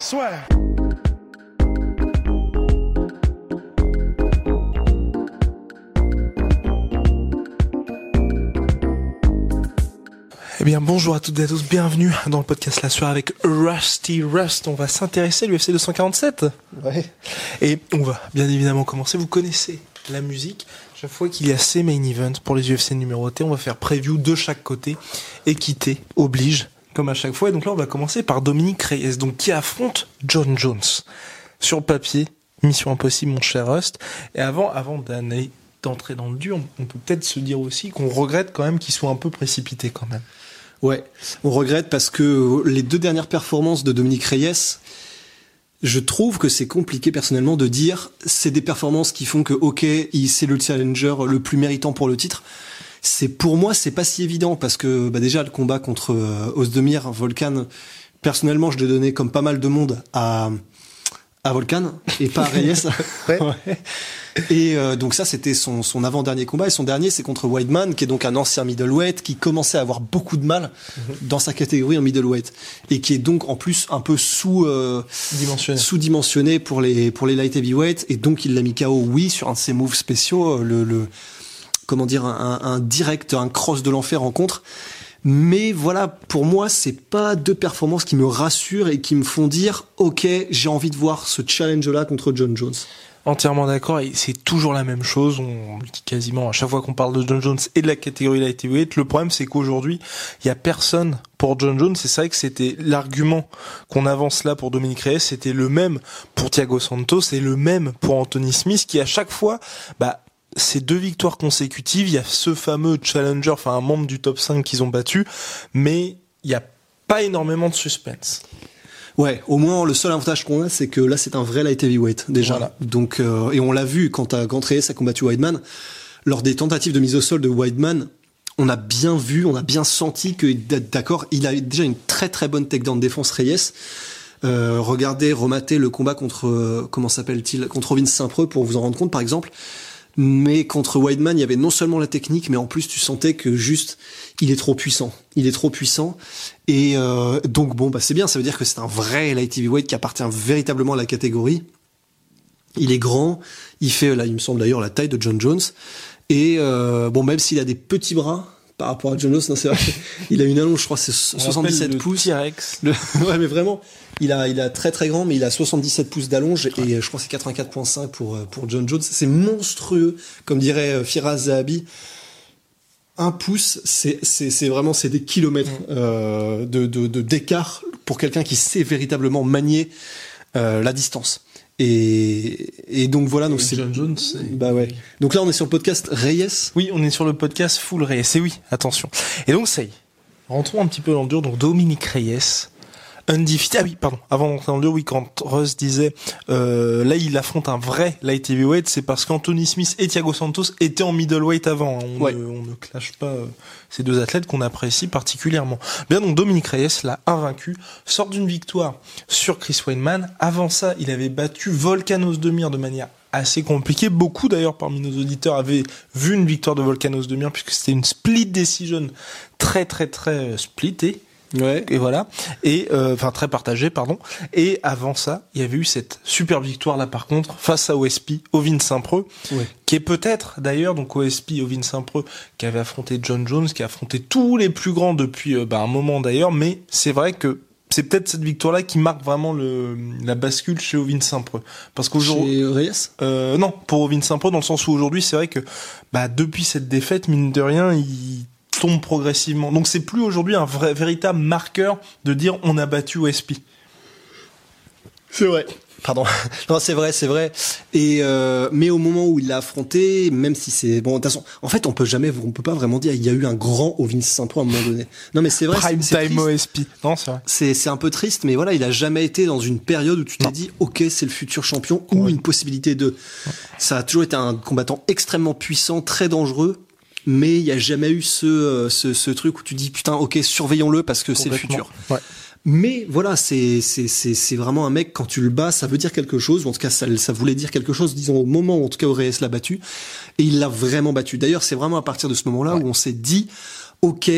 Soit. Eh bien, bonjour à toutes et à tous, bienvenue dans le podcast La Soirée avec Rusty Rust. On va s'intéresser à l'UFC 247. Ouais. Et on va bien évidemment commencer. Vous connaissez la musique. Chaque fois qu'il y a ces main events pour les UFC numérotés, on va faire preview de chaque côté. Équité oblige, comme à chaque fois. Et donc là, on va commencer par Dominique Reyes, donc qui affronte John Jones. Sur papier, mission impossible, mon cher Rust. Et avant, avant d'entrer dans le dur, on peut peut-être se dire aussi qu'on regrette quand même qu'il soit un peu précipité quand même. Ouais, on regrette parce que les deux dernières performances de Dominique Reyes, je trouve que c'est compliqué personnellement de dire c'est des performances qui font que ok, c'est le challenger le plus méritant pour le titre. C'est pour moi c'est pas si évident parce que bah déjà le combat contre euh, Ozdemir Volkan, personnellement je l'ai donné comme pas mal de monde à à Volkan et pas à Reyes. Ouais. Ouais. Et euh, donc ça c'était son, son avant-dernier combat et son dernier c'est contre Weidman qui est donc un ancien middleweight qui commençait à avoir beaucoup de mal dans sa catégorie en middleweight et qui est donc en plus un peu sous euh, Dimensionné. sous-dimensionné pour les pour les light heavyweight et donc il l'a mis KO oui sur un de ses moves spéciaux euh, le, le comment dire un, un direct un cross de l'enfer en contre. Mais voilà, pour moi, c'est pas deux performances qui me rassurent et qui me font dire, ok, j'ai envie de voir ce challenge-là contre John Jones. Entièrement d'accord, et c'est toujours la même chose, on dit quasiment à chaque fois qu'on parle de John Jones et de la catégorie light heavyweight, le problème c'est qu'aujourd'hui, il y a personne pour John Jones, c'est vrai que c'était l'argument qu'on avance là pour Dominique Reyes, c'était le même pour Thiago Santos et le même pour Anthony Smith qui à chaque fois, bah, ces deux victoires consécutives, il y a ce fameux challenger, enfin un membre du top 5 qu'ils ont battu, mais il n'y a pas énormément de suspense. Ouais, au moins le seul avantage qu'on a, c'est que là c'est un vrai light heavyweight déjà. Voilà. Donc euh, et on l'a vu quand euh, quand Reyes a combattu Weidman, lors des tentatives de mise au sol de Weidman, on a bien vu, on a bien senti que d'accord, il a déjà une très très bonne takedown défense Reyes. Euh, regardez, rematez le combat contre euh, comment s'appelle-t-il contre Vince Saint-Preux pour vous en rendre compte par exemple. Mais contre Weidman, il y avait non seulement la technique, mais en plus tu sentais que juste il est trop puissant. Il est trop puissant. Et euh, donc bon, bah c'est bien. Ça veut dire que c'est un vrai light heavyweight qui appartient véritablement à la catégorie. Il est grand. Il fait là, il me semble d'ailleurs la taille de John Jones. Et euh, bon, même s'il a des petits bras par rapport à John Jones, non, c'est vrai. Il a une allonge, je crois, c'est On rappelle 77 le pouces. T-Rex. Le- ouais, mais vraiment, il a, il a très très grand, mais il a 77 pouces d'allonge et je crois que c'est 84.5 pour euh, pour John Jones. C'est monstrueux, comme dirait euh, Firas Zahabi. Un pouce, c'est c'est c'est vraiment c'est des kilomètres euh, de de de- d'écart pour quelqu'un qui sait véritablement manier euh, la distance. Et et donc voilà, donc c'est John Jones, c'est- bah ouais. Donc là, on est sur le podcast Reyes. Oui, on est sur le podcast Full Reyes. Et oui, attention. Et donc, ça y est. Rentrons un petit peu dans le dur. Donc, Dominique Reyes. Undefeated. Ah oui, pardon. Avant d'entrer dans le oui, quand Russ disait, euh, là, il affronte un vrai light heavyweight, c'est parce qu'Anthony Smith et Thiago Santos étaient en middleweight avant. On, Ouais. ne, on ne clash pas euh, ces deux athlètes qu'on apprécie particulièrement. Bien, donc, Dominique Reyes, là, invaincu, sort d'une victoire sur Chris Weidman. Avant ça, il avait battu Volkanos Demir de manière assez compliquée. Beaucoup, d'ailleurs, parmi nos auditeurs avaient vu une victoire de Volkanos Demir puisque c'était une split decision très, très, très euh, splittée Ouais. et voilà et euh, enfin très partagé pardon et avant ça il y avait eu cette super victoire là par contre face à OSP Ovin Saint-Preux Ouais. qui est peut-être d'ailleurs donc OSP Ovin Saint-Preux qui avait affronté John Jones qui a affronté tous les plus grands depuis euh, bah, un moment d'ailleurs mais c'est vrai que c'est peut-être cette victoire là qui marque vraiment le la bascule chez Ovin Saint-Preux parce qu'aujourd'hui Chez Reyes. euh, non, pour Ovin Saint-Pro, dans le sens où aujourd'hui, c'est vrai que bah, depuis cette défaite, mine de rien, il tombe progressivement. Donc c'est plus aujourd'hui un vrai, véritable marqueur de dire on a battu OSP. C'est vrai. Pardon. non, c'est vrai, c'est vrai. Et euh, mais au moment où il l'a affronté, même si c'est bon, de toute façon, en fait, on peut jamais, on peut pas vraiment dire il y a eu un grand Ovin Saint-Ouen à un moment donné. Non, mais c'est vrai. Prime time. OSP. Non, c'est vrai. C'est c'est un peu triste, mais voilà, il a jamais été dans une période où tu t'es Non. dit, ok, c'est le futur champion ou Ouais. une possibilité de. Ça a toujours été un combattant extrêmement puissant, très dangereux. Mais il n'y a jamais eu ce, euh, ce, ce truc où tu dis putain ok surveillons-le parce que c'est le futur. Ouais. Mais voilà, c'est vraiment un mec quand tu le bats, ça veut dire quelque chose. Ou en tout cas, ça ça voulait dire quelque chose, disons au moment où en tout cas l'a battu, et il l'a vraiment battu. D'ailleurs, c'est vraiment à partir de ce moment-là où on s'est dit, ok,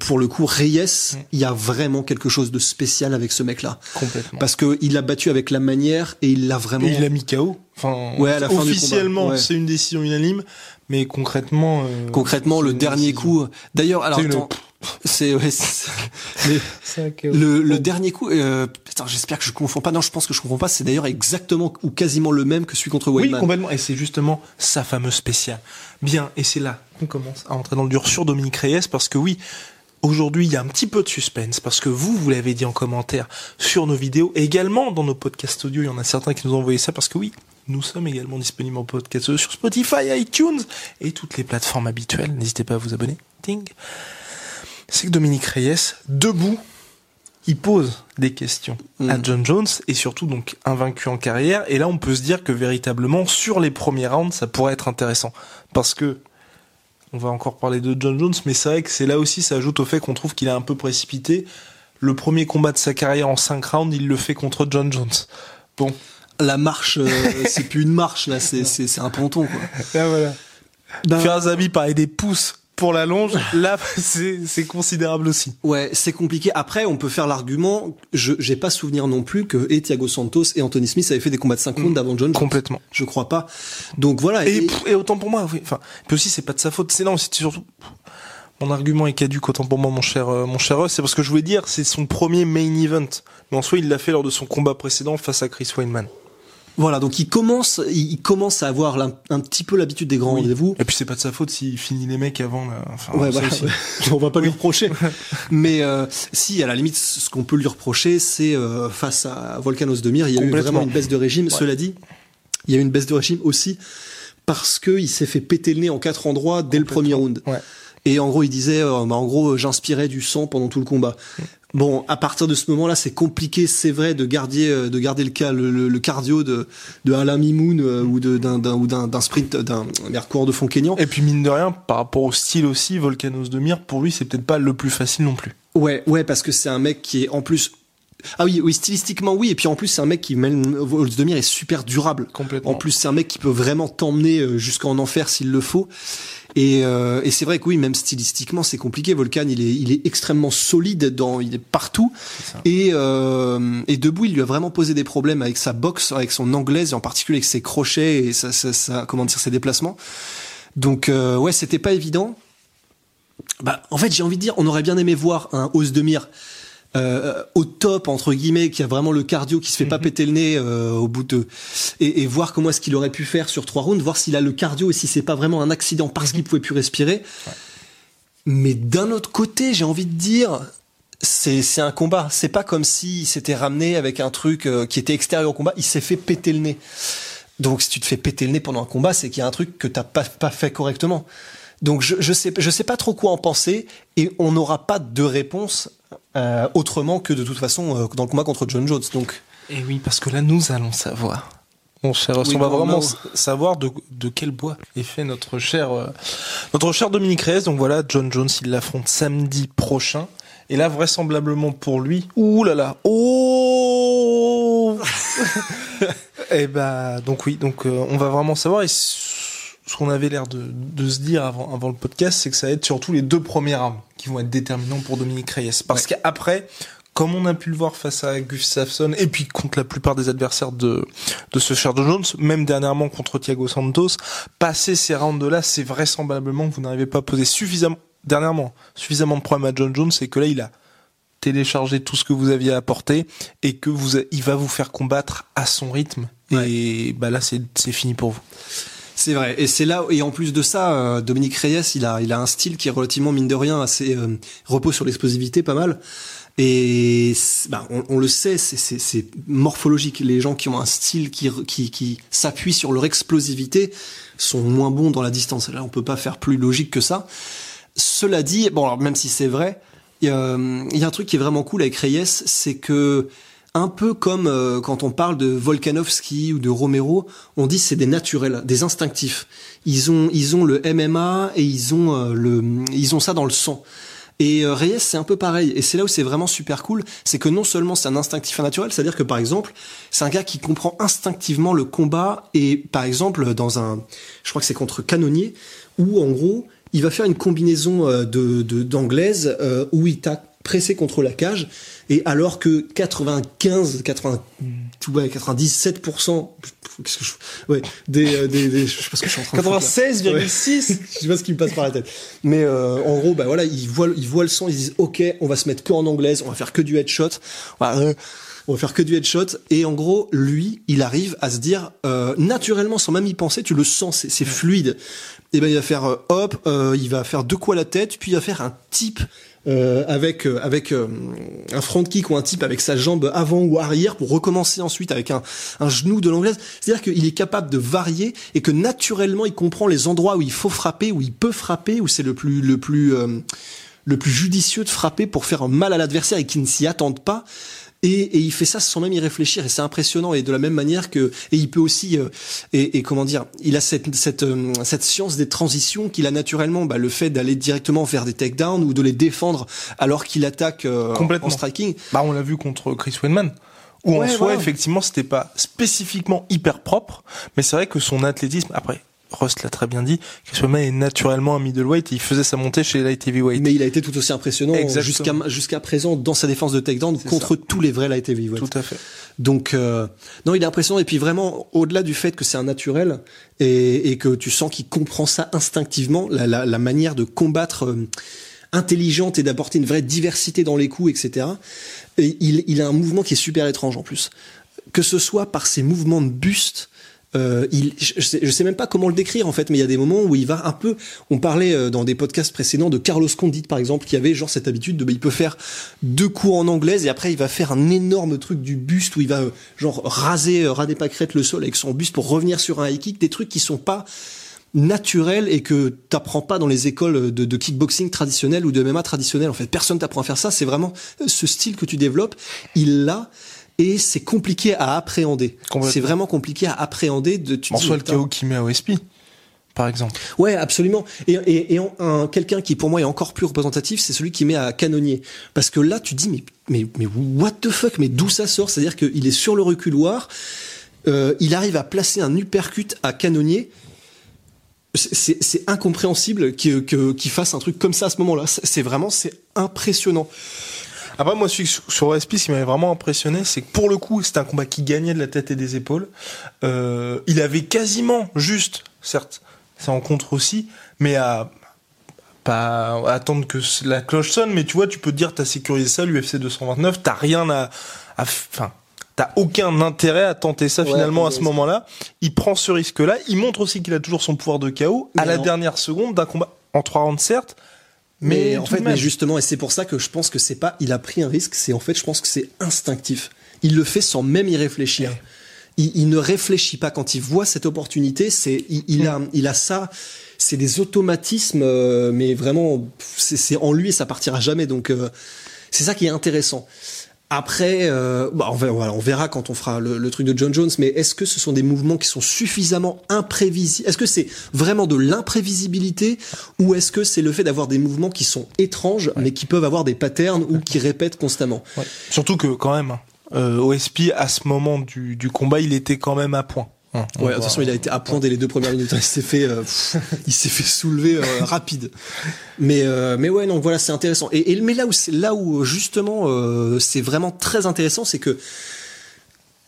pour le coup, Reyes, il y a vraiment quelque chose de spécial avec ce mec-là, Complètement. parce que il l'a battu avec la manière et il l'a vraiment. Et il l'a mis KO. Enfin, Ouais, à la fin officiellement, ouais. c'est une décision unanime, mais concrètement. euh, Concrètement, le dernier décision. coup. D'ailleurs, alors C'est ouais. Le, le dernier coup, euh, j'espère que je confonds pas. Non, je pense que je confonds pas. C'est d'ailleurs exactement ou quasiment le même que celui contre Oui, Weidman. complètement. Et c'est justement sa fameuse spéciale. Bien, et c'est là qu'on commence à entrer dans le dur sur Dominique Reyes, parce que oui, aujourd'hui, il y a un petit peu de suspense, parce que vous, vous l'avez dit en commentaire sur nos vidéos, et également dans nos podcasts audio, il y en a certains qui nous ont envoyé ça, parce que oui, nous sommes également disponibles en podcast sur Spotify, iTunes, et toutes les plateformes habituelles. N'hésitez pas à vous abonner. Ting. C'est que Dominique Reyes, debout, il pose des questions à Mhm. John Jones et surtout donc invaincu en carrière. Et là, on peut se dire que véritablement sur les premiers rounds, ça pourrait être intéressant parce que on va encore parler de John Jones, mais c'est vrai que c'est là aussi ça ajoute au fait qu'on trouve qu'il est un peu précipité. Le premier combat de sa carrière en 5 rounds, il le fait contre John Jones. Bon, La marche, euh, c'est plus une marche là, c'est c'est c'est un ponton quoi. là voilà. Ben, Ferzabi parlait des pouces pour la longe, là c'est c'est considérable aussi. ouais, c'est compliqué. Après, on peut faire l'argument. Je j'ai pas souvenir non plus que et Thiago Santos et Anthony Smith avaient fait des combats de 5 rounds avant John. Jones. Complètement. Je crois pas. Donc voilà. Et, et- pff, et autant pour moi, oui. Enfin, puis aussi c'est pas de sa faute. C'est non, c'est surtout mon argument est caduque autant pour moi, mon cher, euh, mon cher. C'est parce que je voulais dire, c'est son premier main event. Mais en soi, il l'a fait lors de son combat précédent face à Chris Weinman. Voilà. Donc il commence, il commence à avoir un petit peu l'habitude des grands Oui. rendez-vous. Et puis c'est pas de sa faute s'il finit les mecs avant. Là. Enfin, Ouais, on va pas lui reprocher. Mais euh, si, à la limite, ce qu'on peut lui reprocher, c'est euh, face à Volcanos de Mir, il y a eu vraiment une baisse de régime. Cela dit, il y a eu une baisse de régime aussi parce que il s'est fait péter le nez en quatre endroits dès le premier round. Ouais. Et en gros, il disait, euh, bah, en gros, j'inspirais du sang pendant tout le combat. Bon, à partir de ce moment-là, c'est compliqué, c'est vrai, de garder, euh, de garder le cas, le, cardio de, de Alain Mimoun euh, ou d'un, ou sprint, d'un coureur de fond kényan. Et puis mine de rien, par rapport au style aussi, Volcanos de Mir, pour lui, c'est peut-être pas le plus facile non plus. Ouais, ouais, parce que c'est un mec qui est en plus. Ah oui, oui, stylistiquement oui, et puis en plus c'est un mec qui même Volksdemir est super durable. Complètement. En plus c'est un mec qui peut vraiment t'emmener euh, jusqu'en enfer s'il le faut. Et, euh, et c'est vrai que oui, même stylistiquement c'est compliqué. Volcan, il est, il est extrêmement solide dans, il est partout. Et, euh, et debout, il lui a vraiment posé des problèmes avec sa boxe, avec son anglaise, et en particulier avec ses crochets et sa, sa, sa- comment dire, ses déplacements. Donc euh, ouais, c'était pas évident. Bah, en fait, j'ai envie de dire, on aurait bien aimé voir un Os de Mire euh, au top entre guillemets, qui a vraiment le cardio, qui se fait pas péter le nez euh, au bout de, et, et voir comment est-ce qu'il aurait pu faire sur trois rounds, voir s'il a le cardio et si c'est pas vraiment un accident parce qu'il pouvait plus respirer. Mais d'un autre côté, j'ai envie de dire, c'est c'est un combat. C'est pas comme s'il s'était ramené avec un truc euh, qui était extérieur au combat. Il s'est fait péter le nez. Donc si tu te fais péter le nez pendant un combat, c'est qu'il y a un truc que t'as pas pas fait correctement. Donc je, je sais je sais pas trop quoi en penser et on n'aura pas de réponse euh, autrement que de toute façon euh, dans le combat contre John Jones. Donc Et oui, parce que là, nous allons savoir. Mon cher, Oui, on va vraiment savoir de, de quel bois est fait notre cher, euh, notre cher Dominique Reyes? Donc voilà, John Jones, il l'affronte samedi prochain. Et là, vraisemblablement pour lui, ouh là là, oh Et bah, donc oui, donc euh, on va vraiment savoir. Et ce qu'on avait l'air de, de se dire avant, avant le podcast, c'est que ça va être surtout les deux premières armes qui vont être déterminants pour Dominique Reyes. Parce qu'après, comme on a pu le voir face à Gustafsson et puis contre la plupart des adversaires de, de ce cher John Jones, même dernièrement contre Thiago Santos, passer ces rounds-là, c'est vraisemblablement que vous n'arrivez pas à poser suffisamment, dernièrement, suffisamment de problèmes à John Jones et que là, il a téléchargé tout ce que vous aviez apporté et que vous, il va vous faire combattre à son rythme. Et bah là, c'est fini pour vous. C'est vrai. Et c'est là, et en plus de ça, euh, Dominique Reyes, il a, il a un style qui est relativement, mine de rien, assez, euh, repose sur l'explosivité pas mal. Et bah, on, on, le sait, c'est morphologique. Les gens qui ont un style qui, qui, qui s'appuie sur leur explosivité sont moins bons dans la distance. Là, on peut pas faire plus logique que ça. Cela dit, bon, alors même si c'est vrai, il y, il y a un truc qui est vraiment cool avec Reyes, c'est que un peu comme euh, quand on parle de Volkanovski ou de Romero, on dit c'est des naturels, des instinctifs. Ils ont ils ont le MMA et ils ont euh, le ils ont ça dans le sang. Et euh, Reyes, c'est un peu pareil. Et c'est là où c'est vraiment super cool, c'est que non seulement c'est un instinctif naturel, c'est-à-dire que par exemple, c'est un gars qui comprend instinctivement le combat. Et par exemple, dans un, je crois que c'est contre Canonnier, où en gros, il va faire une combinaison euh, de d'anglaise euh, où il t'a pressé contre la cage et alors que 95 80 ouais, 97% qu'est-ce que je ouais des, euh, des, des je sais pas ce que je suis en train 96,6 ouais. je sais pas ce qui me passe par la tête. Mais euh, en gros bah voilà ils voient ils voient le son ils disent OK on va se mettre que en anglaise on va faire que du headshot. Voilà, euh, on va faire que du headshot. Et en gros lui il arrive à se dire euh, naturellement sans même y penser tu le sens c'est fluide. Et ben il va faire euh, hop euh, il va faire deux coups à la tête puis il va faire un type euh, avec euh, avec euh, un front kick ou un type avec sa jambe avant ou arrière pour recommencer ensuite avec un, un genou de l'anglaise. C'est-à-dire qu'il est capable de varier et que naturellement il comprend les endroits où il faut frapper, où il peut frapper, où c'est le plus le plus le plus judicieux de frapper pour faire mal à l'adversaire et qui ne s'y attendent pas. Et, et, il fait ça sans même y réfléchir et c'est impressionnant et de la même manière que et il peut aussi euh, et, et, comment dire il a cette cette euh, cette science des transitions qu'il a naturellement bah, le fait d'aller directement vers des takedowns ou de les défendre alors qu'il attaque euh, Complètement. en striking bah on l'a vu contre Chris Weidman où Ouais, en soi voilà. effectivement c'était pas spécifiquement hyper propre mais c'est vrai que son athlétisme après Rust l'a très bien dit Chris Weidman est naturellement un middleweight et il faisait sa montée chez light heavyweight. Mais il a été tout aussi impressionnant jusqu'à jusqu'à présent dans sa défense de takedown contre tous les vrais light heavyweight. Tout à fait. Donc euh, non, il est impressionnant. Et puis vraiment au-delà du fait que c'est un naturel et, et que tu sens qu'il comprend ça instinctivement, la, la, la manière de combattre euh, intelligente et d'apporter une vraie diversité dans les coups, etc. Et il, il a un mouvement qui est super étrange en plus, que ce soit par ses mouvements de buste. Euh, il, je, sais, sais même pas comment le décrire en fait, mais il y a des moments où il va un peu. On parlait euh, dans des podcasts précédents de Carlos Condit par exemple, qui avait genre cette habitude de, bah, il peut faire deux coups en anglaise et après il va faire un énorme truc du buste où il va euh, genre raser, euh, raser pâquerette le sol avec son buste pour revenir sur un high kick, des trucs qui sont pas naturels et que t'apprends pas dans les écoles de, de kickboxing traditionnelles ou de MMA traditionnelles. En fait, personne t'apprend à faire ça. C'est vraiment ce style que tu développes. Il l'a et c'est compliqué à appréhender. C'est vraiment compliqué à appréhender. De, tu en soit le chaos qu'il met à OSP par exemple Ouais, absolument. Et, et, et en- un, quelqu'un qui pour moi est encore plus représentatif, c'est celui qui met à canonnier. Parce que là, tu dis mais mais mais what the fuck, mais d'où ça sort? C'est-à-dire qu'il est sur le reculoir, euh, il arrive à placer un uppercut à canonnier. C'est- incompréhensible qu'il fasse un truc comme ça à ce moment-là. C'est vraiment c'est impressionnant. Après, moi, celui sur- sur OSP, ce qui m'avait vraiment impressionné, c'est que pour le coup, c'était un combat qui gagnait de la tête et des épaules. Euh, il avait quasiment juste, certes, ça en contre aussi, mais à pas attendre que la cloche sonne, mais tu vois, tu peux te dire, t'as sécurisé ça, l'UFC 229, t'as rien à, enfin, t'as aucun intérêt à tenter ça Ouais, finalement à ce moment-là. Il prend ce risque-là. Il montre aussi qu'il a toujours son pouvoir de chaos à la non. dernière seconde d'un combat en trois rounds, certes. Mais, Mais, en fait, mais justement, et c'est pour ça que je pense que c'est pas, il a pris un risque. C'est en fait, je pense que c'est instinctif. Il le fait sans même y réfléchir. Ouais. Il, il ne réfléchit pas quand il voit cette opportunité. C'est, il, il a, il a ça. C'est des automatismes, euh, mais vraiment, c'est c'est en lui et ça partira jamais. Donc, euh, c'est ça qui est intéressant. Après, euh, bah, on, verra, voilà, on verra quand on fera le, le truc de John Jones, mais est-ce que ce sont des mouvements qui sont suffisamment imprévisibles Est-ce que c'est vraiment de l'imprévisibilité ou est-ce que c'est le fait d'avoir des mouvements qui sont étranges, mais qui peuvent avoir des patterns ou qui répètent constamment? Ouais. Surtout que quand même, hein, euh, OSP à ce moment du, du combat, il était quand même à point. Hein, Ouais, voit- attention, il a été à point dès les deux premières minutes. Il s'est fait, euh, il s'est fait soulever euh, rapide. Mais euh, mais ouais, non, voilà, c'est intéressant. Et, et mais là où c'est là où justement euh, c'est vraiment très intéressant, c'est que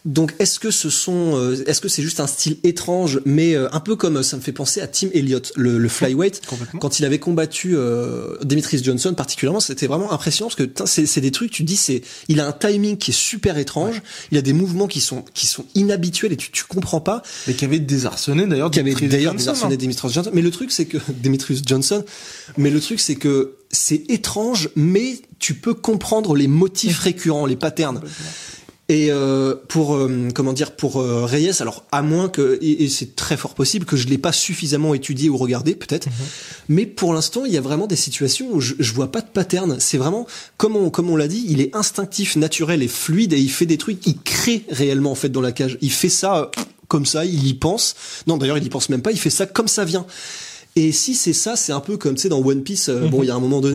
Donc est-ce que ce sont, euh, est-ce que c'est juste un style étrange, mais euh, un peu comme euh, ça me fait penser à Tim Elliott, le, le flyweight, quand il avait combattu euh, Demetrius Johnson particulièrement, c'était vraiment impressionnant parce que c'est c'est des trucs, tu dis c'est, il a un timing qui est super étrange, il a des mouvements qui sont qui sont inhabituels et tu tu comprends pas, Mais qui avait désarçonné d'ailleurs. qui avait d'ailleurs Johnson, désarçonné hein. Demetrius Johnson. Mais le truc c'est que Demetrius Johnson, mais le truc c'est que c'est étrange, mais tu peux comprendre les motifs récurrents, les patterns. Et euh, pour euh, comment dire pour euh, Reyes, alors à moins que et, et c'est très fort possible que je l'ai pas suffisamment étudié ou regardé peut-être, mais pour l'instant il y a vraiment des situations où je, je vois pas de pattern. C'est vraiment comme on comme on l'a dit, il est instinctif, naturel et fluide et il fait des trucs, il crée réellement en fait dans la cage. Il fait ça comme ça, il y pense. Non d'ailleurs il y pense même pas, il fait ça comme ça vient. Et si c'est ça, c'est un peu comme tu sais dans One Piece. euh, Bon il y a un moment donné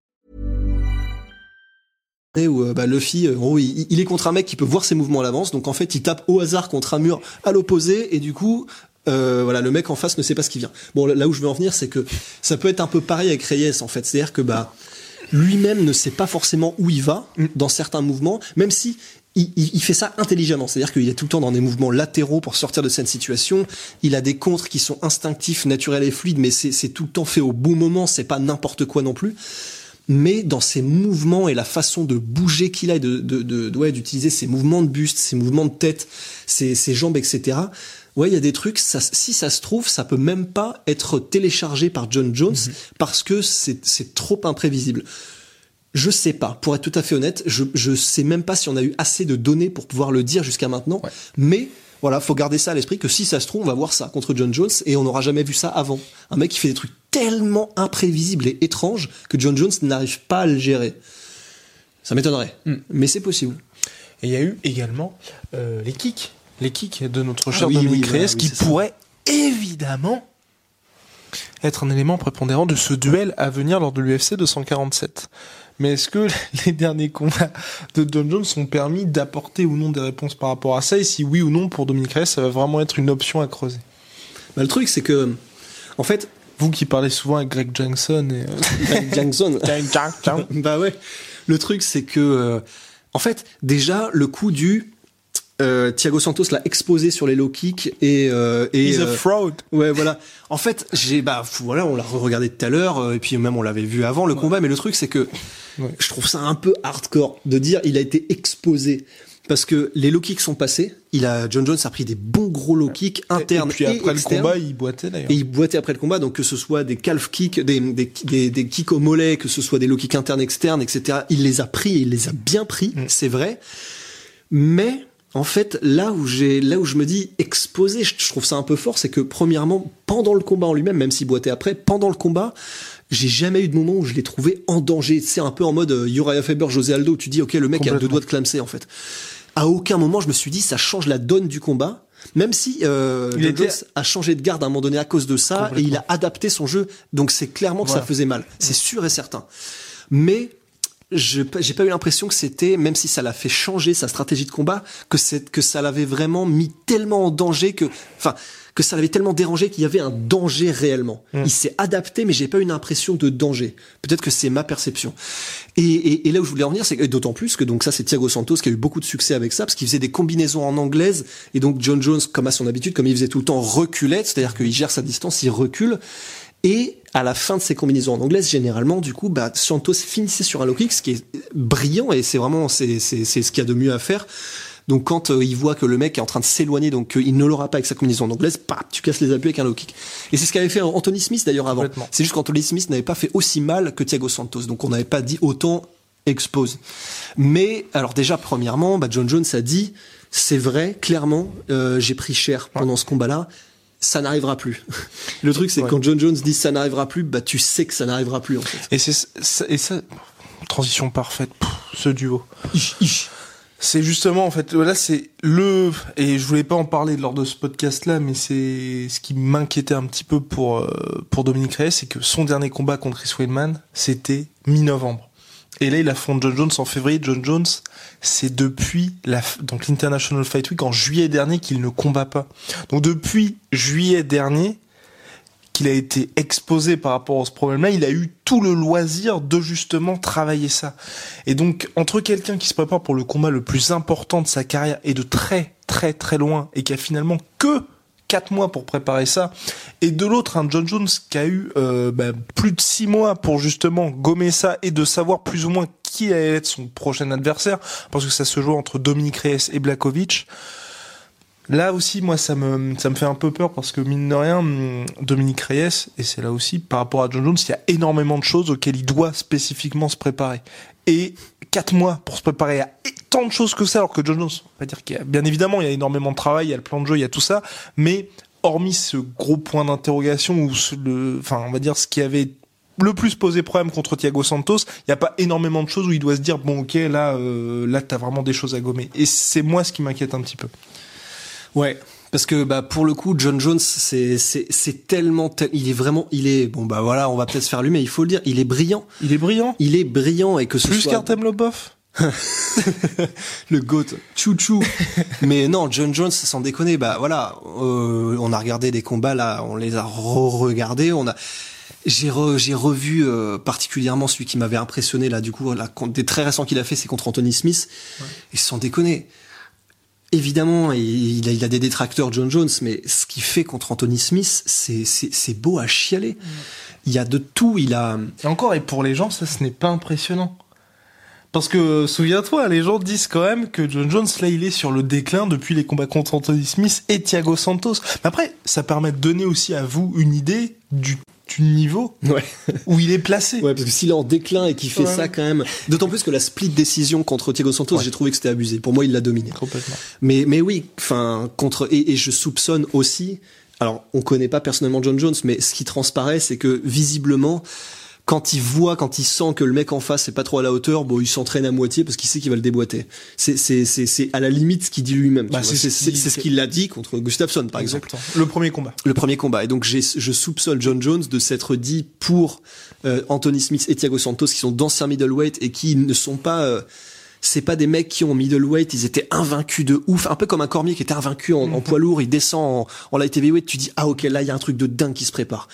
Où euh, bah, Luffy, euh, en gros, il, il est contre un mec qui peut voir ses mouvements à l'avance, donc en fait, il tape au hasard contre un mur à l'opposé, et du coup, euh, voilà, le mec en face ne sait pas ce qui vient. Bon, là où je veux en venir, c'est que ça peut être un peu pareil avec Reyes, en fait. C'est-à-dire que bah lui-même ne sait pas forcément où il va dans certains mouvements, même si il, il- il fait ça intelligemment. C'est-à-dire qu'il est tout le temps dans des mouvements latéraux pour sortir de cette situation. Il a des contres qui sont instinctifs, naturels et fluides, mais c'est tout le temps fait au bon moment. C'est pas n'importe quoi non plus mais dans ses mouvements et la façon de bouger qu'il a et de, de, de- ouais, d'utiliser ses mouvements de buste, ses mouvements de tête, ses, ses jambes, etc. Ouais, il y a des trucs, ça, si ça se trouve, ça peut même pas être téléchargé par John Jones parce que c'est, c'est trop imprévisible. Je sais pas, pour être tout à fait honnête, je, je sais même pas si on a eu assez de données pour pouvoir le dire jusqu'à maintenant, mais voilà, faut garder ça à l'esprit que si ça se trouve, on va voir ça contre John Jones et on n'aura jamais vu ça avant. Un mec qui fait des trucs tellement imprévisibles et étranges que John Jones n'arrive pas à le gérer. Ça m'étonnerait, mais c'est possible. Et il y a eu également euh, les kicks. Les kicks de notre cher oui, Dominique oui, Reyes voilà, oui, qui ça. pourraient évidemment être un élément prépondérant de ce duel à venir lors de l'UFC 247. Mais est-ce que les derniers combats de John Jones ont permis d'apporter ou non des réponses par rapport à ça? Et si oui ou non, pour Dominique Reyes, ça va vraiment être une option à creuser Bah, le truc, c'est que, en fait, Vous qui parlez souvent avec Greg Jackson et... euh, Jackson, Jack- Jack- Jack- bah ouais. Le truc, c'est que, euh, en fait, déjà, le coup du euh, Thiago Santos l'a exposé sur les low kicks et euh, et He's a euh, fraud ouais voilà. En fait, j'ai bah voilà, on l'a regardé tout à l'heure euh, et puis même on l'avait vu avant le combat, mais le truc c'est que Ouais. je trouve ça un peu hardcore de dire il a été exposé. Parce que les low kicks sont passés, il a John Jones a pris des bons gros low kicks internes Et puis après le combat, il boitait d'ailleurs. Et il boitait après le combat, donc que ce soit des calf kicks, des, des, des, des kicks au mollet, que ce soit des low kicks internes, externes, etc. Il les a pris et il les a bien pris, c'est vrai. Mais en fait, là où j'ai, là où je me dis exposé, je trouve ça un peu fort, c'est que premièrement, pendant le combat en lui-même, même s'il boitait après, pendant le combat, j'ai jamais eu de moment où je l'ai trouvé en danger. C'est un peu en mode euh, Uriah Faber, José Aldo, où tu dis ok, le mec a deux doigts de clamser en fait. À aucun moment je me suis dit ça change la donne du combat. Même si euh, Il était- a changé de garde à un moment donné à cause de ça et il a adapté son jeu, donc c'est clairement que Voilà. ça faisait mal, c'est sûr et certain. Mais je j'ai pas eu l'impression que c'était, même si ça l'a fait changer sa stratégie de combat, que c'est que ça l'avait vraiment mis tellement en danger que, enfin, que ça l'avait tellement dérangé qu'il y avait un danger réellement. Mm. Il s'est adapté, mais j'ai pas une impression de danger. Peut-être que c'est ma perception. Et, et, et là où je voulais en venir, c'est d'autant plus que donc ça c'est Thiago Santos qui a eu beaucoup de succès avec ça parce qu'il faisait des combinaisons en anglaise et donc John Jones, comme à son habitude, comme il faisait tout le temps, reculait, c'est-à-dire qu'il gère sa distance, il recule. Et à la fin de ces combinaisons en anglaise, généralement, du coup, bah, Santos finissait sur un low kick, ce qui est brillant et c'est vraiment c'est c'est ce qu'il y a de mieux à faire. Donc quand euh, il voit que le mec est en train de s'éloigner, donc qu'il ne l'aura pas avec sa combinaison anglaise, paf, tu casses les appuis avec un low kick. Et c'est ce qu'avait fait Anthony Smith d'ailleurs avant. C'est juste qu'Anthony Smith n'avait pas fait aussi mal que Thiago Santos, donc on n'avait pas dit autant expose. Mais alors déjà premièrement, bah, John Jones a dit, c'est vrai, clairement, euh, j'ai pris cher pendant ce combat-là. Ça n'arrivera plus. Le truc, c'est Ouais. quand John Jones dit ça n'arrivera plus, bah tu sais que ça n'arrivera plus en fait. Et c'est ça- et ça transition parfaite, pff, ce duo. C'est justement en fait là c'est le et je voulais pas en parler lors de ce podcast là mais c'est ce qui m'inquiétait un petit peu pour euh, pour Dominique Reyes c'est que son dernier combat contre Chris Weidman c'était mi-novembre. Et là il affronte John Jones en février. John Jones c'est depuis la donc l'International Fight Week en juillet dernier qu'il ne combat pas. Donc depuis juillet dernier qu'il a été exposé par rapport à ce problème-là, il a eu tout le loisir de justement travailler ça. Et donc, entre quelqu'un qui se prépare pour le combat le plus important de sa carrière et de très très très loin et qui a finalement que 4 mois pour préparer ça, et de l'autre un John Jones qui a eu euh, bah, plus de 6 mois pour justement gommer ça et de savoir plus ou moins qui allait être son prochain adversaire, parce que ça se joue entre Dominique Reyes et Blakovic. Là aussi, moi, ça me, ça me fait un peu peur parce que, mine de rien, hum, Dominique Reyes, et c'est là aussi, par rapport à John Jones, il y a énormément de choses auxquelles il doit spécifiquement se préparer. Et quatre mois pour se préparer à tant de choses que ça, alors que John Jones, on va dire qu'il y a, bien évidemment, il y a énormément de travail, il y a le plan de jeu, il y a tout ça, mais hormis ce gros point d'interrogation ou le, enfin, on va dire ce qui avait le plus posé problème contre Thiago Santos, il n'y a pas énormément de choses où il doit se dire bon ok là euh, là t'as vraiment des choses à gommer et c'est moi ce qui m'inquiète un petit peu. Ouais, parce que bah pour le coup John Jones c'est c'est c'est tellement il est vraiment il est bon bah voilà on va peut-être se faire lui mais il faut le dire il est brillant Il est brillant. il est brillant et que ce Plus soit qu'Artem Lobov. le goat chouchou mais non John Jones sans déconner bah voilà euh, on a regardé des combats là on les a re-regardés on a j'ai re- j'ai revu euh, particulièrement celui qui m'avait impressionné là du coup là, des très récents qu'il a fait c'est contre Anthony Smith et sans déconner évidemment il a, il a des détracteurs John Jones mais ce qu'il fait contre Anthony Smith c'est beau à chialer il y a de tout il a Et encore, et pour les gens, ça, ce n'est pas impressionnant. Parce que, souviens-toi, les gens disent quand même que John Jones, là, il est sur le déclin depuis les combats contre Anthony Smith et Thiago Santos. Mais après, ça permet de donner aussi à vous une idée du, du niveau ouais où il est placé. Ouais, parce que s'il est en déclin et qu'il fait Ouais. ça quand même, d'autant plus que la split décision contre Thiago Santos, j'ai trouvé que c'était abusé. Pour moi, il l'a dominé. Complètement. Mais mais oui, enfin contre et, et je soupçonne aussi. Alors, on connaît pas personnellement John Jones, mais ce qui transparaît, c'est que visiblement, quand il voit, quand il sent que le mec en face est pas trop à la hauteur, bon, il s'entraîne à moitié parce qu'il sait qu'il va le déboîter. C'est c'est c'est c'est à la limite ce qu'il dit lui-même. Bah, c'est c'est ce c'est qu'il- c'est a dit contre Gustafsson, par exemple. Le premier combat. le premier combat. Et donc je soupçonne John Jones de s'être dit pour euh, Anthony Smith et Thiago Santos qui sont d'anciens middleweight et qui ne sont pas euh, c'est pas des mecs qui ont middleweight, ils étaient invaincus de ouf, un peu comme un Cormier qui était invaincu en, en poids lourd, il descend en, en light heavyweight, tu dis ah ok là il y a un truc de dingue qui se prépare.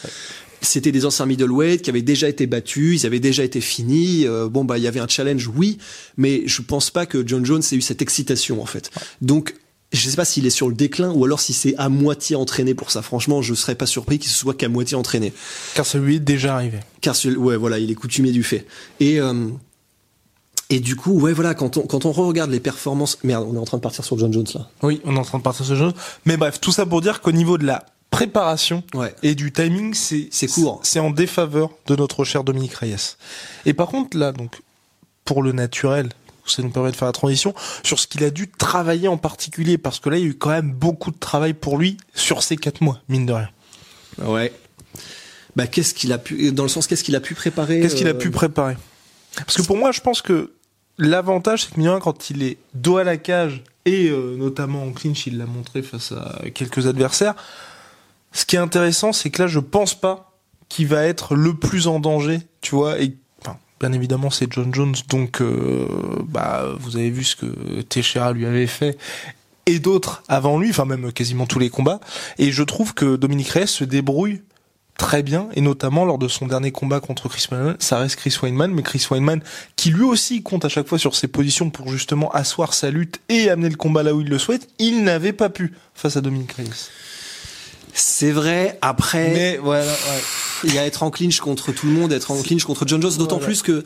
C'était des anciens middleweight qui avaient déjà été battus, ils avaient déjà été finis. euh, bon bah il y avait un challenge, oui, mais je pense pas que John Jones ait eu cette excitation en fait. Donc je sais pas s'il est sur le déclin ou alors si c'est à moitié entraîné pour ça. Franchement, je serais pas surpris qu'il se soit qu'à moitié entraîné. Car ça lui est déjà arrivé. Car ce- ouais, voilà, il est coutumier du fait. Et euh, et du coup, ouais, voilà, quand on quand on regarde les performances, merde, on est en train de partir sur John Jones là. Oui, on est en train de partir sur ce jeu. Mais bref, tout ça pour dire qu'au niveau de la préparation Ouais. et du timing, c'est C'est court. C'est en défaveur de notre cher Dominique Reyes. Et par contre, là, donc, pour le naturel, ça nous permet de faire la transition sur ce qu'il a dû travailler en particulier, parce que là, il y a eu quand même beaucoup de travail pour lui sur ces quatre mois, mine de rien. Ouais. Bah qu'est-ce qu'il a pu dans le sens qu'est-ce qu'il a pu préparer Qu'est-ce qu'il a euh, pu préparer? Parce que pour moi, je pense que l'avantage, c'est que mine de rien, quand il est dos à la cage, et euh, notamment en clinch, il l'a montré face à quelques adversaires, ce qui est intéressant, c'est que là, je pense pas qu'il va être le plus en danger, tu vois, et enfin, bien évidemment, c'est John Jones, donc euh, bah, vous avez vu ce que Teixeira lui avait fait, et d'autres avant lui, enfin même quasiment tous les combats, et je trouve que Dominique Reyes se débrouille très bien, et notamment lors de son dernier combat contre Chris Weidman, ça reste Chris Weidman, mais Chris Weidman qui lui aussi compte à chaque fois sur ses positions pour justement asseoir sa lutte et amener le combat là où il le souhaite, il n'avait pas pu face à Dominique Reyes. C'est vrai. Après, Mais voilà, ouais. il y a être en clinch contre tout le monde, être en clinch contre John Jones, d'autant Voilà. plus que,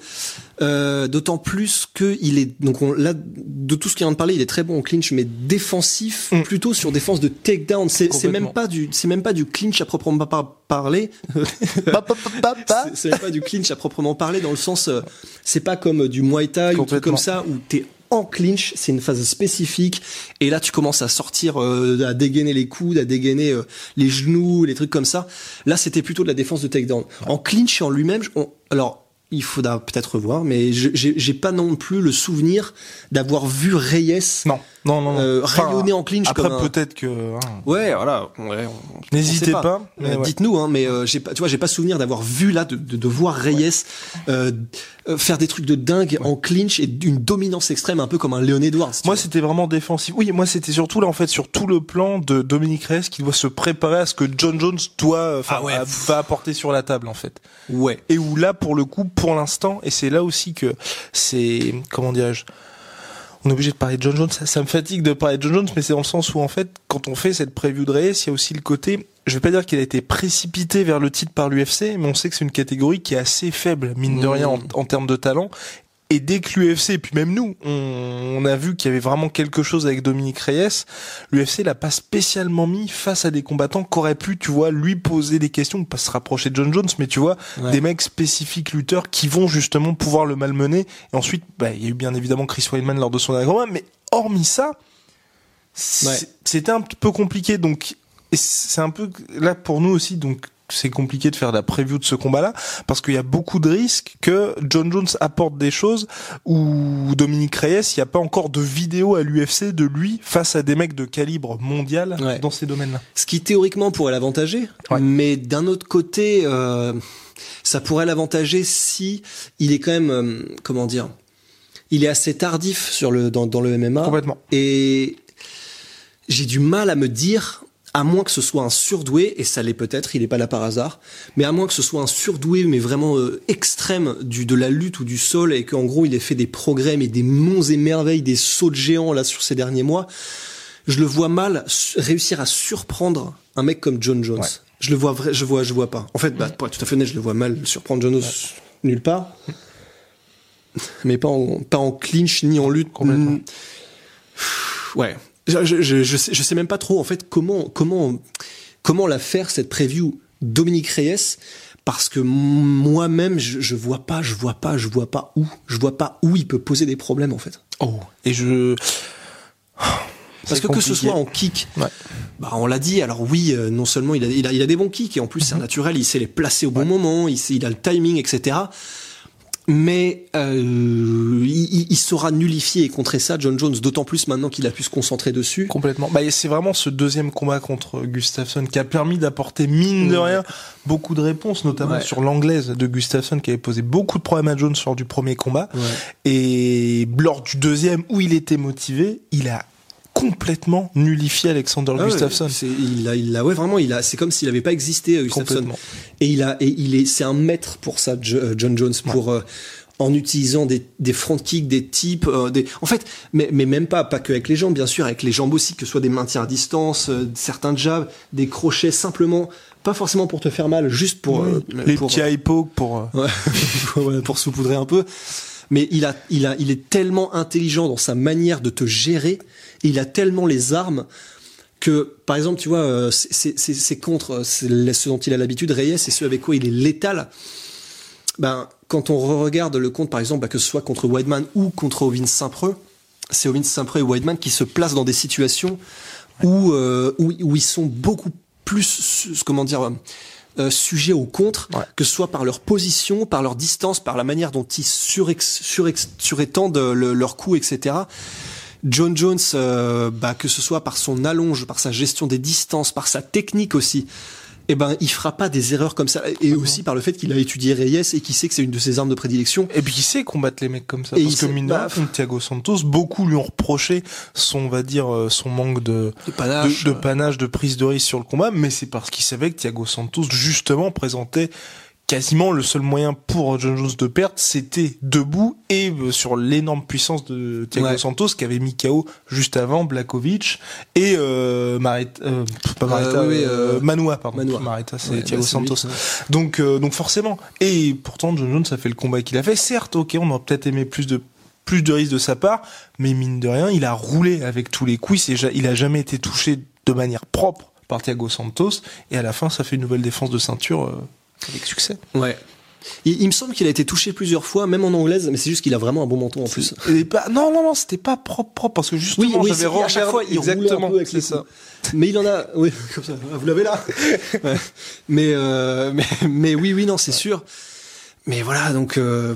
euh, d'autant plus que il est donc on, là de tout ce qu'il vient de parler, il est très bon en clinch, mais défensif Mm. plutôt sur défense de takedown. C'est c'est même pas du, c'est même pas du clinch à proprement par- parler. Pa, pa, pa, pa, pa. C'est- même pas du clinch à proprement parler dans le sens, euh, c'est pas comme du muay thai ou Complètement. comme ça où t'es en clinch, c'est une phase spécifique et là tu commences à sortir, euh, à dégainer les coudes, à dégainer euh, les genoux, les trucs comme ça. Là c'était plutôt de la défense de takedown. En clinch en lui-même, alors il faudra peut-être voir, mais j'ai pas non plus le souvenir d'avoir vu Reyes Non, non, non. non. euh, Enfin, rayonner en clinch Après, un- peut-être que. hein, Ouais, voilà. ouais, N'hésitez pas, mais Euh, ouais. Dites-nous, hein, mais euh, j'ai pas, tu vois, j'ai pas souvenir d'avoir vu là, de, de, de voir Reyes euh, euh, faire des trucs de dingue en clinch et d'une dominance extrême, un peu comme un Léon Edwards. Moi, c'était vraiment défensif. Oui, moi, c'était surtout là, en fait, sur tout le plan de Dominique Reyes qui doit se préparer à ce que John Jones doit, enfin, Ah ouais. va apporter sur la table, en fait. ouais. Et où là, pour le coup, pour l'instant, et c'est là aussi que c'est, comment dirais-je, on est obligé de parler de John Jones. Ça, ça me fatigue de parler de John Jones, mais c'est dans le sens où, en fait, quand on fait cette preview de Reyes, il y a aussi le côté, je vais pas dire qu'il a été précipité vers le titre par l'UFC, mais on sait que c'est une catégorie qui est assez faible, mine de Mmh. rien, en, en termes de talent. Et dès que l'UFC, et puis même nous, on, on a vu qu'il y avait vraiment quelque chose avec Dominique Reyes, l'UFC l'a pas spécialement mis face à des combattants qu'aurait pu, tu vois, lui poser des questions, pas se rapprocher de John Jones, mais tu vois, Ouais. des mecs spécifiques lutteurs qui vont justement pouvoir le malmener. Et ensuite, bah, il y a eu bien évidemment Chris Weidman lors de son dernier combat, mais hormis ça, Ouais. c'était un peu compliqué. Donc, et c'est un peu là pour nous aussi, donc c'est compliqué de faire la preview de ce combat-là parce qu'il y a beaucoup de risques que John Jones apporte des choses où Dominique Reyes, il n'y a pas encore de vidéo à l'UFC de lui face à des mecs de calibre mondial Ouais. dans ces domaines-là. Ce qui théoriquement pourrait l'avantager, Ouais. mais d'un autre côté, euh, ça pourrait l'avantager si il est quand même, euh, comment dire, il est assez tardif sur le dans, dans le MMA. Complètement. Et j'ai du mal à me dire, à moins que ce soit un surdoué, et ça l'est peut-être, il est pas là par hasard, mais à moins que ce soit un surdoué, mais vraiment euh, extrême du de la lutte ou du sol, et qu'en gros il ait fait des progrès, mais des monts et merveilles, des sauts de géants là sur ces derniers mois, je le vois mal réussir à surprendre un mec comme John Jones. Ouais. Je le vois vrai, je vois, je vois pas. En fait, bah, pour être tout à fait honnête, je le vois mal surprendre John Jones nulle part. Mais pas en, pas en clinch ni en lutte. Complètement. Ouais. Je, je, sais, je sais même pas trop, en fait, comment, comment, comment la faire, cette preview Dominique Reyes, parce que moi-même, je, vois pas, je vois pas, je vois pas où, je vois pas où il peut poser des problèmes, en fait. Oh. Et je. Parce que que ce soit en kick, Ouais. bah on l'a dit. Alors oui, euh, non seulement il a, il a, il a des bons kicks et en plus c'est Mhm. naturel, il sait les placer au bon moment, il, sait- il a le timing, etc. Mais euh, il, il- saura nullifier et contrer ça, John Jones. D'autant plus maintenant qu'il a pu se concentrer dessus. Complètement. Bah, c'est vraiment ce deuxième combat contre Gustafsson qui a permis d'apporter, mine de Ouais. rien, beaucoup de réponses, notamment Ouais. sur l'anglaise de Gustafsson qui avait posé beaucoup de problèmes à Jones lors du premier combat. Et lors du deuxième, où il était motivé, il a complètement nullifié Alexander Ah Gustafsson. c'est- il a, il a, ouais, vraiment, il a, c'est comme s'il avait pas existé, euh, Gustafsson. Et il a, et il est, c'est un maître pour ça, euh, John Jones, pour euh, en utilisant des, des front kicks, des types, euh, des, en fait, mais, mais même pas, pas que avec les jambes, bien sûr, avec les jambes aussi, que ce soit des maintiens à distance, euh, certains jabs, des crochets, simplement, pas forcément pour te faire mal, juste pour, euh, Les pour, petits pour... euh, Ouais, voilà, pour saupoudrer un peu. Mais il a, il a, il est tellement intelligent dans sa manière de te gérer. Il a tellement les armes que, par exemple, tu vois, euh, c'est- c'est c'est- c'est contre euh, c'est ce dont il a l'habitude, Reyes, et ce avec quoi il est létal. Ben, quand on regarde le compte, par exemple, bah, que ce soit contre Weidman ou contre Ovin Saint-Preux, c'est Ovin Saint-Preux et Weidman qui se placent dans des situations où, euh, où, où ils sont beaucoup plus, comment dire, euh, euh, sujets au contre, Ouais. que ce soit par leur position, par leur distance, par la manière dont ils surex, surex, surétendent le- leur coup, etc. John Jones, euh, bah, que ce soit par son allonge, par sa gestion des distances, par sa technique aussi, eh ben, il fera pas des erreurs comme ça. Et aussi par le fait qu'il a étudié Reyes et qu'il sait que c'est une de ses armes de prédilection. Et puis il sait combattre les mecs comme ça. Et parce il que mine bah, Thiago Santos, beaucoup lui ont reproché son, on va dire, euh, son manque de, De panache. de, de panache, de prise de risque sur le combat, mais c'est parce qu'il savait que Thiago Santos, justement, présentait quasiment le seul moyen pour John Jones de perdre, c'était debout et euh, sur l'énorme puissance de Thiago Ouais. Santos qui avait mis KO juste avant Blakovic et euh, Marita, euh, pas Euh, Marita, oui, euh, euh, Manua, pardon. Manua. Marita, c'est Ouais, Thiago bah, lui, Santos. ouais. Donc, euh, donc forcément. Et pourtant, John Jones a fait le combat qu'il a fait. Certes, ok, on aurait peut-être aimé plus de plus de risques de sa part, mais mine de rien, il a roulé avec tous les coups. Ja- il a jamais été touché de manière propre par Thiago Santos. Et à la fin, ça fait une nouvelle défense de ceinture euh, avec succès. Ouais. Il, il me semble qu'il a été touché plusieurs fois, même en anglaise, mais c'est juste qu'il a vraiment un bon menton en plus. Et pas, non, non, non, c'était pas propre, propre, parce que justement, Oui, oui, j'avais à chaque fois, il roulait un exactement, peu avec c'est ça. Mais il en a, oui, comme ça. Vous l'avez là. Ouais. Mais, euh, mais, mais oui, oui, non, c'est sûr. Mais voilà, donc euh,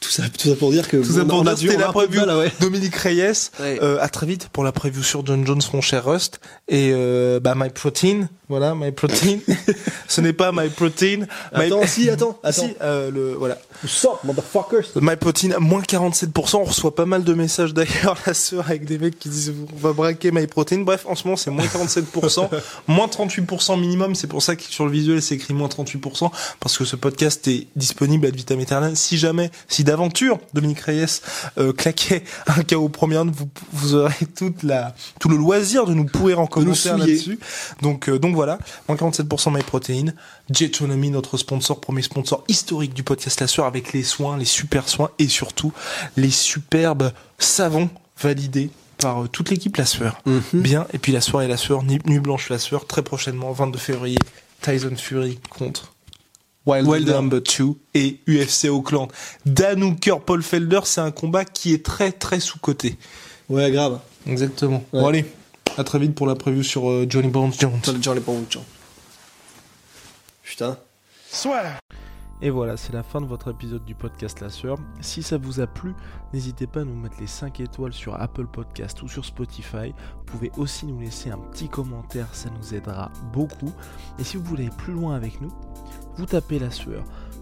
tout ça, tout ça pour dire que Tout ça pour on a dire, dû- c'était on a la preview. mal, ouais. Dominique Reyes. Ouais. Euh, à très vite pour la preview sur John Jones, mon cher Rust. Et euh, bah, My Protein. Voilà, My Protein. Ce n'est pas My Protein. My- Attends, si, attends, attends. Si, euh, le, voilà. Stop, motherfuckers. My Protein, moins 47%. On reçoit pas mal de messages d'ailleurs, la sœur, avec des mecs qui disent on va braquer My Protein. Bref, en ce moment, c'est moins 47%. moins 38% minimum. C'est pour ça que sur le visuel, c'est écrit moins 38%. Parce que ce podcast est disponible à vitam aeternam. Si jamais, si d'aventure, Dominique Reyes euh, claquait un KO premier round, vous, vous aurez toute la, tout le loisir de nous pourrir en commentaire là-dessus. Donc, euh, donc voilà, moins 47% MyProtein. Jetonomy, notre sponsor, premier sponsor historique du podcast La Sueur, avec les soins, les super soins et surtout les superbes savons validés par euh, toute l'équipe La Sueur. Mhm. Bien, et puis La Sueur et La Sueur, Nuit Blanche La Sueur, très prochainement, 22 février, Tyson Fury contre Wilder, Wilder. Number 2 et UFC Auckland. Dan Hooker, Paul Felder, c'est un combat qui est très très sous-coté. Ouais, grave. Exactement. Ouais. Bon allez, à très vite pour la preview sur euh, Johnny Bones Jones. Les bons gens. Putain. Et voilà, c'est la fin de votre épisode du podcast La Sœur. Si ça vous a plu, n'hésitez pas à nous mettre les 5 étoiles sur Apple Podcast ou sur Spotify. Vous pouvez aussi nous laisser un petit commentaire, ça nous aidera beaucoup. Et si vous voulez aller plus loin avec nous, vous tapez La Sueur